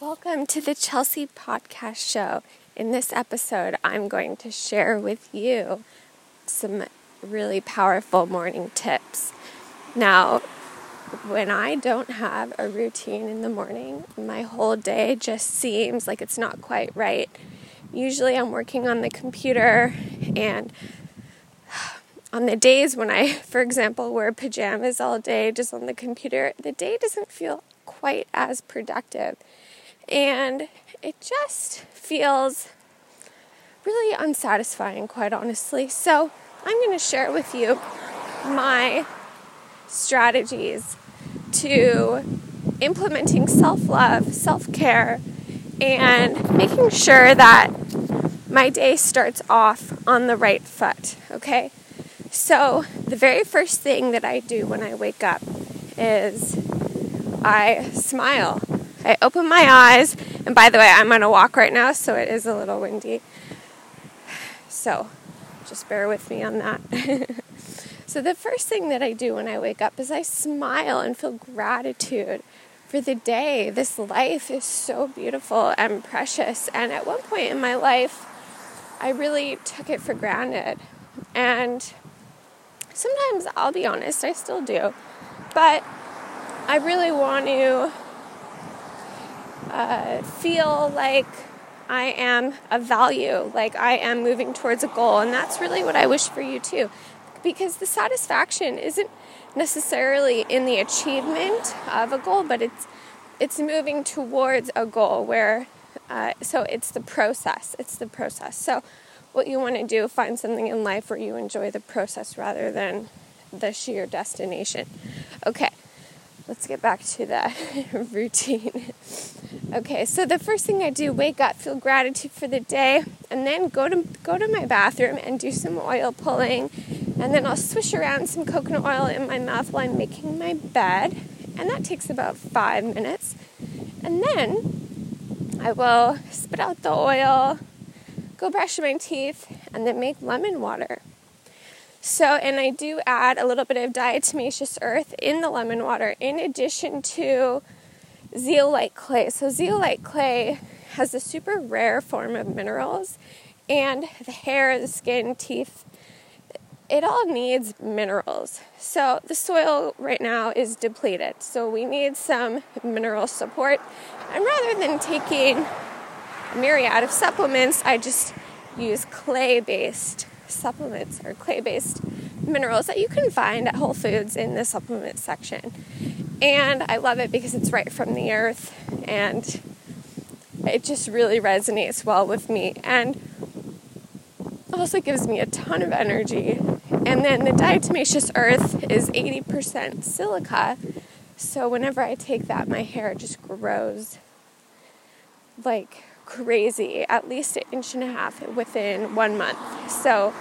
Welcome to the Chelsea Podcast Show. In this episode, I'm going to share with you some really powerful morning tips. Now, when I don't have a routine in the morning, my whole day just seems like it's not quite right. Usually, I'm working on the computer, and on the days when I, for example, wear pajamas all day just on the computer, the day doesn't feel quite as productive. And it just feels really unsatisfying, quite honestly. So, I'm going to share with you my strategies to implementing self love, self care, and making sure that my day starts off on the right foot. Okay? So, the very first thing that I do when I wake up is I smile I open my eyes, and by the way, I'm on a walk right now, so it is a little windy. So just bear with me on that. so, the first thing that I do when I wake up is I smile and feel gratitude for the day. This life is so beautiful and precious. And at one point in my life, I really took it for granted. And sometimes, I'll be honest, I still do. But I really want to uh, feel like I am of value, like I am moving towards a goal. And that's really what I wish for you too. Because the satisfaction isn't necessarily in the achievement of a goal, but it's it's moving towards a goal where uh, so it's the process. It's the process. So what you want to do find something in life where you enjoy the process rather than the sheer destination. Okay let's get back to the routine. Okay, so the first thing I do, wake up, feel gratitude for the day, and then go to go to my bathroom and do some oil pulling, and then I'll swish around some coconut oil in my mouth while I'm making my bed, and that takes about five minutes, and then I will spit out the oil, go brush my teeth, and then make lemon water. So, and I do add a little bit of diatomaceous earth in the lemon water in addition to zeolite clay. So, zeolite clay has a super rare form of minerals, and the hair, the skin, teeth, it all needs minerals. So, the soil right now is depleted. So, we need some mineral support. And rather than taking a myriad of supplements, I just use clay based supplements or clay based minerals that you can find at Whole Foods in the supplement section. And I love it because it's right from the earth and it just really resonates well with me and also gives me a ton of energy. And then the diatomaceous earth is 80% silica. So whenever I take that, my hair just grows like crazy, at least an inch and a half within one month. So,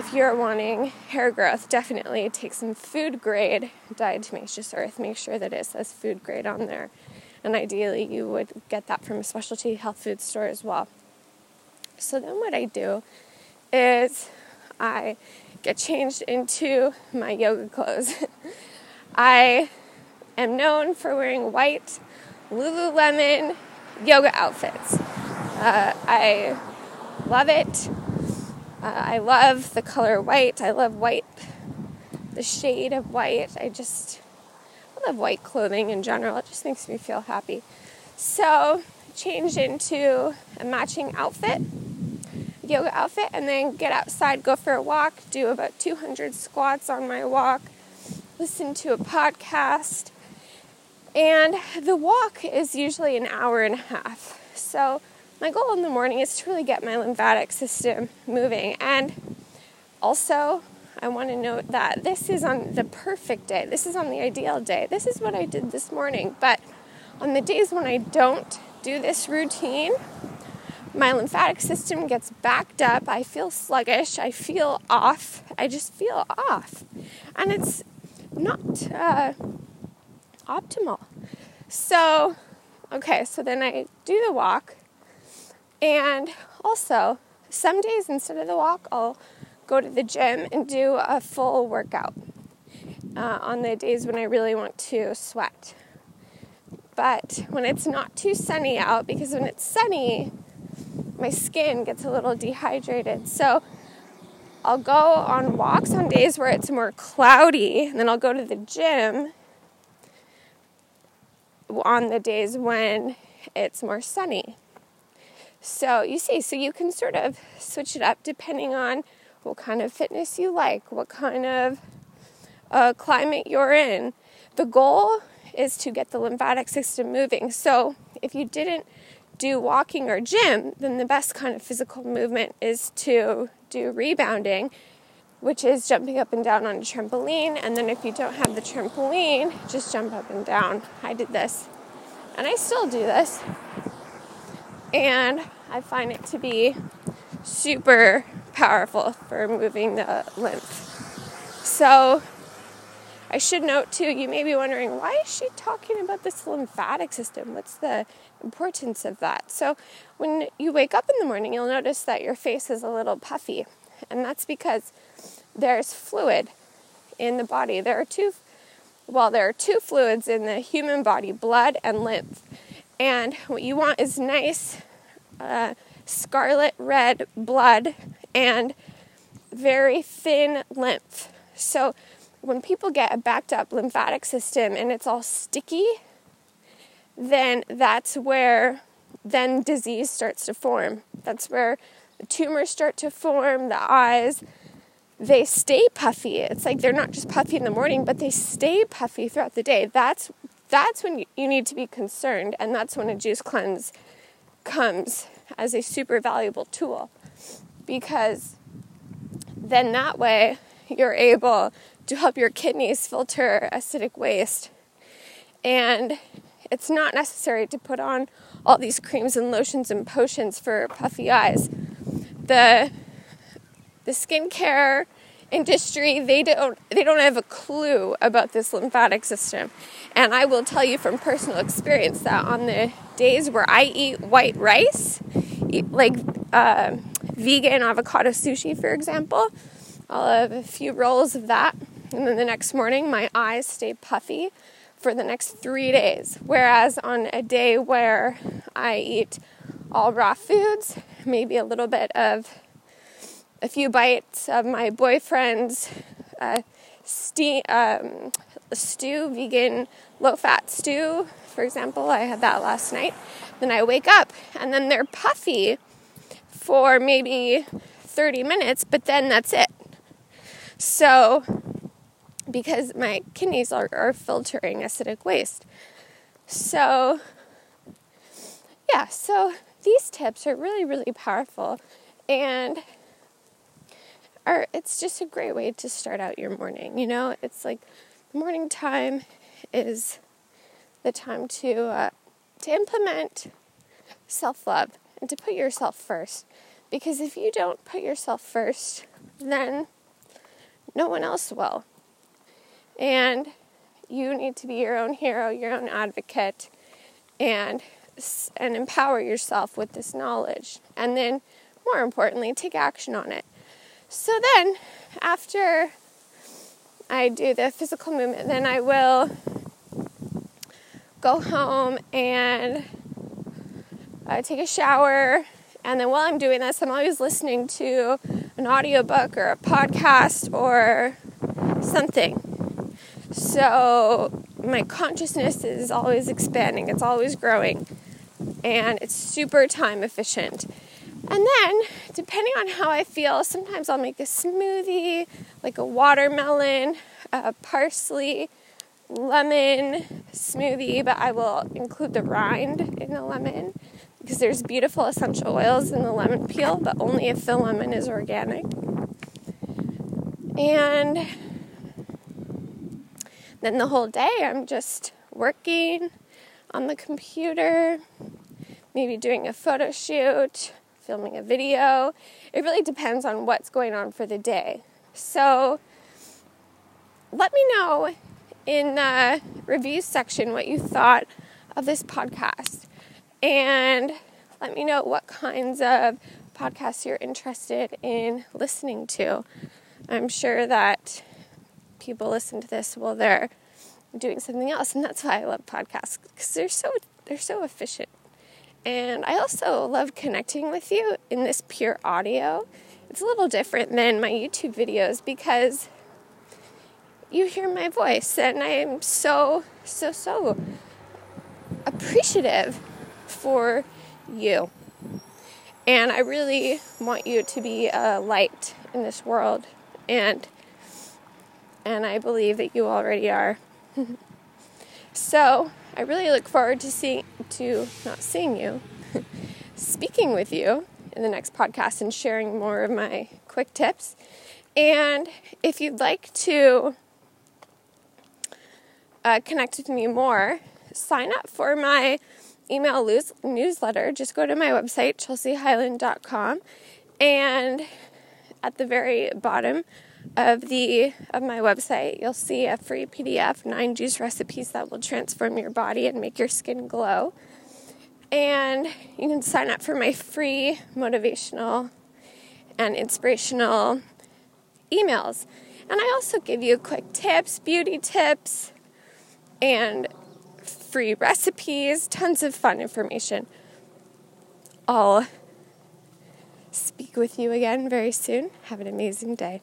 if you're wanting hair growth, definitely take some food grade diatomaceous earth. Make sure that it says food grade on there. And ideally, you would get that from a specialty health food store as well. So, then what I do is I get changed into my yoga clothes. I am known for wearing white Lululemon yoga outfits. Uh, I love it. Uh, I love the color white. I love white, the shade of white. I just I love white clothing in general. It just makes me feel happy. So, change into a matching outfit, yoga outfit, and then get outside, go for a walk, do about 200 squats on my walk, listen to a podcast. And the walk is usually an hour and a half. So, my goal in the morning is to really get my lymphatic system moving. And also, I want to note that this is on the perfect day. This is on the ideal day. This is what I did this morning. But on the days when I don't do this routine, my lymphatic system gets backed up. I feel sluggish. I feel off. I just feel off. And it's not uh, optimal. So, okay, so then I do the walk. And also, some days instead of the walk, I'll go to the gym and do a full workout uh, on the days when I really want to sweat. but when it's not too sunny out, because when it's sunny, my skin gets a little dehydrated. So I'll go on walks on days where it's more cloudy, and then I'll go to the gym on the days when it's more sunny. So you see, so you can sort of switch it up depending on what kind of fitness you like, what kind of uh, climate you're in. The goal is to get the lymphatic system moving. So if you didn't do walking or gym, then the best kind of physical movement is to do rebounding, which is jumping up and down on a trampoline. And then if you don't have the trampoline, just jump up and down. I did this, and I still do this. And I find it to be super powerful for moving the lymph. So, I should note too, you may be wondering, why is she talking about this lymphatic system? What's the importance of that? So, when you wake up in the morning, you'll notice that your face is a little puffy, and that's because there's fluid in the body. There are two, well, there are two fluids in the human body blood and lymph. And what you want is nice, uh, scarlet red blood and very thin lymph. So, when people get a backed up lymphatic system and it's all sticky, then that's where then disease starts to form. That's where the tumors start to form, the eyes, they stay puffy. It's like they're not just puffy in the morning, but they stay puffy throughout the day. That's that's when you need to be concerned, and that's when a juice cleanse comes as a super valuable tool because then that way you're able to help your kidneys filter acidic waste. And it's not necessary to put on all these creams and lotions and potions for puffy eyes. The the skincare industry they don't they don't have a clue about this lymphatic system. And I will tell you from personal experience that on the days where I eat white rice, eat like uh, vegan avocado sushi, for example, I'll have a few rolls of that and then the next morning, my eyes stay puffy for the next three days. Whereas on a day where I eat all raw foods, maybe a little bit of a few bites of my boyfriend's uh, stew, um, stew, vegan low fat stew, for example. I had that last night. Then I wake up and then they're puffy for maybe 30 minutes, but then that's it. So because my kidneys are, are filtering acidic waste. So, yeah, so these tips are really, really powerful and it's just a great way to start out your morning. You know, it's like morning time is the time to uh, to implement self love and to put yourself first. Because if you don't put yourself first, then no one else will. And you need to be your own hero, your own advocate, and and empower yourself with this knowledge. And then, more importantly, take action on it. So then, after I do the physical movement, then I will go home and uh, take a shower. And then while I'm doing this, I'm always listening to an audiobook or a podcast or something. So my consciousness is always expanding, it's always growing, and it's super time efficient. And then, depending on how I feel, sometimes I'll make a smoothie, like a watermelon, a parsley, lemon smoothie, but I will include the rind in the lemon because there's beautiful essential oils in the lemon peel, but only if the lemon is organic. And then the whole day I'm just working on the computer, maybe doing a photo shoot, filming a video. It really depends on what's going on for the day. So let me know in the reviews section what you thought of this podcast. And let me know what kinds of podcasts you're interested in listening to. I'm sure that people listen to this while they're doing something else. And that's why I love podcasts because they're so they're so efficient. And I also love connecting with you in this pure audio. It's a little different than my YouTube videos because you hear my voice, and I am so, so, so appreciative for you. And I really want you to be a light in this world, and and I believe that you already are. so I really look forward to seeing to not seeing you, speaking with you in the next podcast and sharing more of my quick tips. And if you'd like to uh, connect with me more, sign up for my email news- newsletter. Just go to my website, chelseahighland.com, and at the very bottom of the of my website, you'll see a free PDF, nine juice recipes that will transform your body and make your skin glow. And you can sign up for my free motivational and inspirational emails. And I also give you quick tips, beauty tips, and free recipes, tons of fun information. I'll speak with you again very soon. Have an amazing day.